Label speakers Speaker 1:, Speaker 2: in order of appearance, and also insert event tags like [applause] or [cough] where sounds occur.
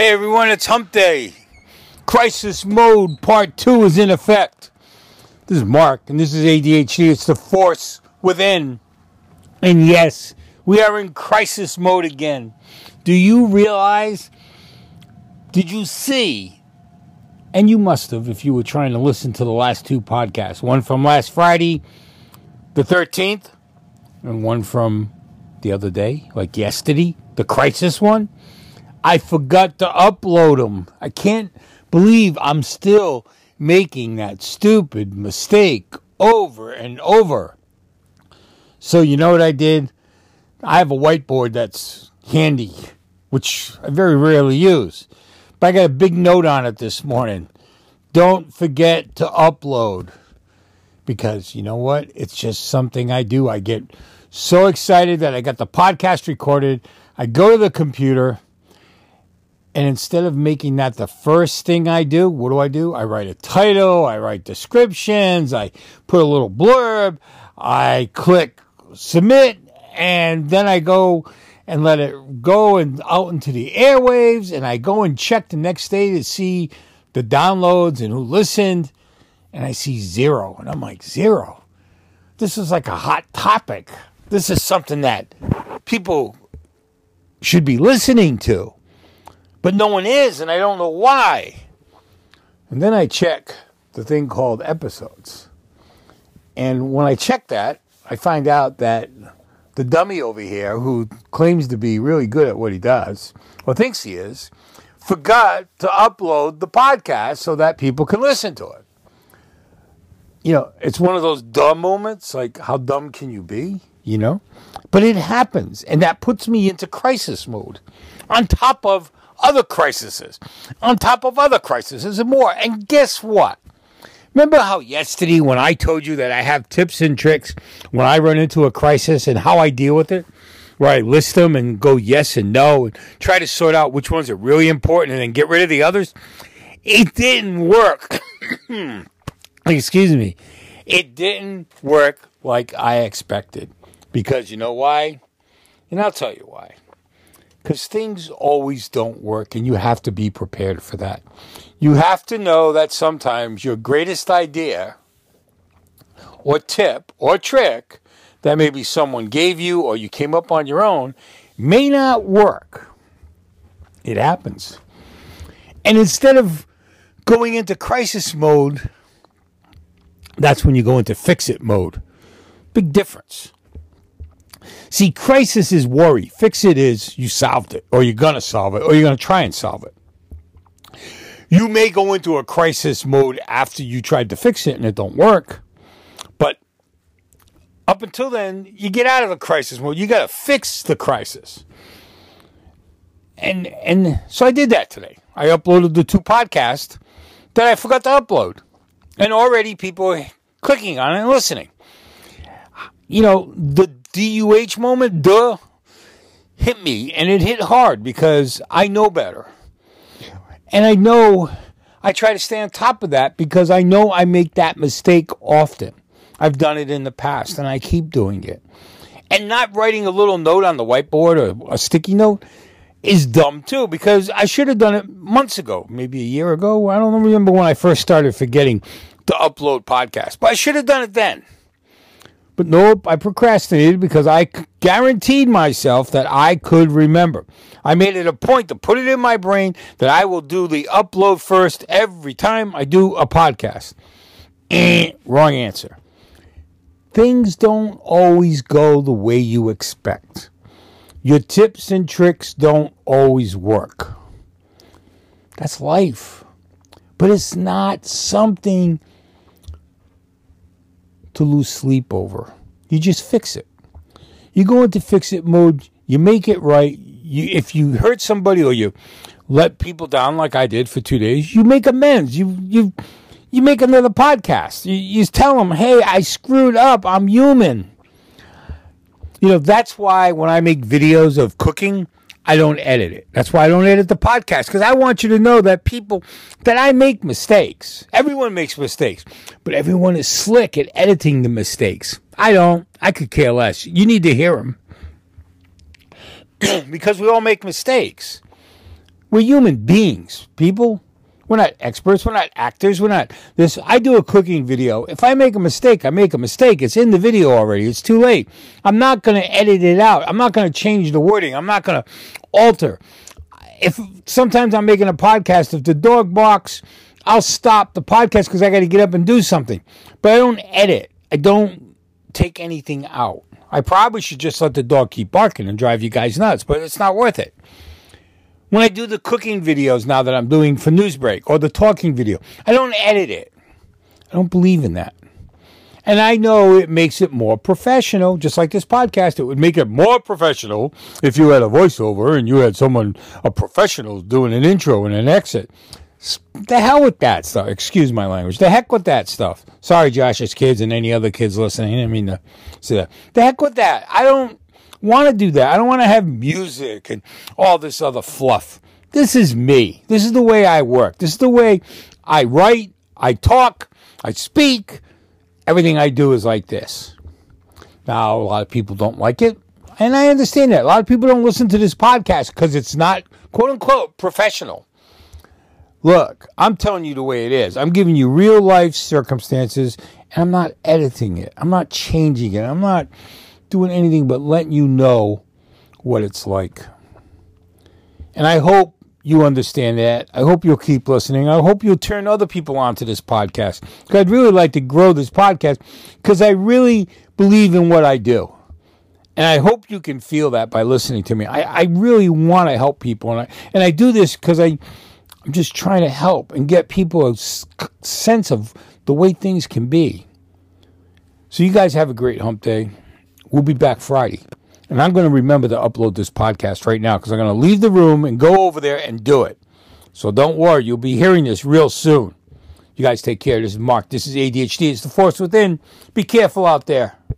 Speaker 1: Hey everyone, it's Hump Day. Crisis mode part two is in effect. This is Mark, and this is ADHD. It's the force within. And yes, we are in crisis mode again. Do you realize? Did you see? And you must have if you were trying to listen to the last two podcasts one from last Friday, the 13th, and one from the other day, like yesterday, the crisis one. I forgot to upload them. I can't believe I'm still making that stupid mistake over and over. So, you know what I did? I have a whiteboard that's handy, which I very rarely use. But I got a big note on it this morning. Don't forget to upload. Because you know what? It's just something I do. I get so excited that I got the podcast recorded. I go to the computer and instead of making that the first thing I do, what do I do? I write a title, I write descriptions, I put a little blurb, I click submit, and then I go and let it go and out into the airwaves, and I go and check the next day to see the downloads and who listened, and I see zero. And I'm like, zero? This is like a hot topic. This is something that people should be listening to but no one is, and I don't know why. And then I check the thing called episodes. And when I check that, I find out that the dummy over here, who claims to be really good at what he does, or thinks he is, forgot to upload the podcast so that people can listen to it. You know, it's one of those dumb moments, like how dumb can you be? You know? But it happens, and that puts me into crisis mode. On top of other crises, on top of other crises and more. And guess what? Remember how yesterday when I told you that I have tips and tricks when I run into a crisis and how I deal with it? Where I list them and go yes and no and try to sort out which ones are really important and then get rid of the others? It didn't work. [coughs] Excuse me. It didn't work like I expected. Because you know why? And I'll tell you why because things always don't work and you have to be prepared for that. You have to know that sometimes your greatest idea or tip or trick that maybe someone gave you or you came up on your own may not work. It happens. And instead of going into crisis mode, that's when you go into fix it mode. Big difference. See, crisis is worry. Fix it is you solved it, or you're going to solve it, or you're going to try and solve it. You may go into a crisis mode after you tried to fix it and it don't work. But up until then, you get out of the crisis mode. You got to fix the crisis. And and so I did that today. I uploaded the two podcasts that I forgot to upload. And already people are clicking on it and listening. You know, the DUH moment, duh, hit me. And it hit hard because I know better. And I know I try to stay on top of that because I know I make that mistake often. I've done it in the past and I keep doing it. And not writing a little note on the whiteboard or a sticky note is dumb too because I should have done it months ago, maybe a year ago. I don't remember when I first started forgetting to upload podcasts, but I should have done it then. But nope, I procrastinated because I guaranteed myself that I could remember. I made it a point to put it in my brain that I will do the upload first every time I do a podcast. Eh, wrong answer. Things don't always go the way you expect. Your tips and tricks don't always work. That's life. But it's not something to lose sleep over. You just fix it. You go into fix it mode, you make it right. You, if you hurt somebody or you let people down like I did for two days, you make amends. You you you make another podcast. You, you tell them, hey, I screwed up. I'm human. You know, that's why when I make videos of cooking, I don't edit it. That's why I don't edit the podcast because I want you to know that people that I make mistakes. Everyone makes mistakes, but everyone is slick at editing the mistakes. I don't. I could care less. You need to hear them [clears throat] because we all make mistakes. We're human beings, people. We're not experts. We're not actors. We're not this. I do a cooking video. If I make a mistake, I make a mistake. It's in the video already. It's too late. I'm not going to edit it out. I'm not going to change the wording. I'm not going to alter. If sometimes I'm making a podcast, if the dog barks, I'll stop the podcast because I got to get up and do something. But I don't edit. I don't take anything out. I probably should just let the dog keep barking and drive you guys nuts, but it's not worth it when I do the cooking videos now that I'm doing for Newsbreak or the talking video, I don't edit it. I don't believe in that. And I know it makes it more professional, just like this podcast. It would make it more professional if you had a voiceover and you had someone, a professional, doing an intro and an exit. The hell with that stuff. Excuse my language. The heck with that stuff. Sorry, Josh's kids and any other kids listening. I mean to say that. The heck with that. I don't want to do that. I don't want to have music and all this other fluff. This is me. This is the way I work. This is the way I write, I talk, I speak. Everything I do is like this. Now, a lot of people don't like it, and I understand that. A lot of people don't listen to this podcast because it's not, quote unquote, professional. Look, I'm telling you the way it is. I'm giving you real life circumstances, and I'm not editing it. I'm not changing it. I'm not doing anything but letting you know what it's like. And I hope you understand that. I hope you'll keep listening. I hope you'll turn other people onto this podcast. Because I'd really like to grow this podcast because I really believe in what I do. And I hope you can feel that by listening to me. I, I really want to help people. And I, and I do this because I'm just trying to help and get people a sense of the way things can be. So you guys have a great hump day. We'll be back Friday. And I'm going to remember to upload this podcast right now because I'm going to leave the room and go over there and do it. So don't worry, you'll be hearing this real soon. You guys take care. This is Mark. This is ADHD. It's the force within. Be careful out there.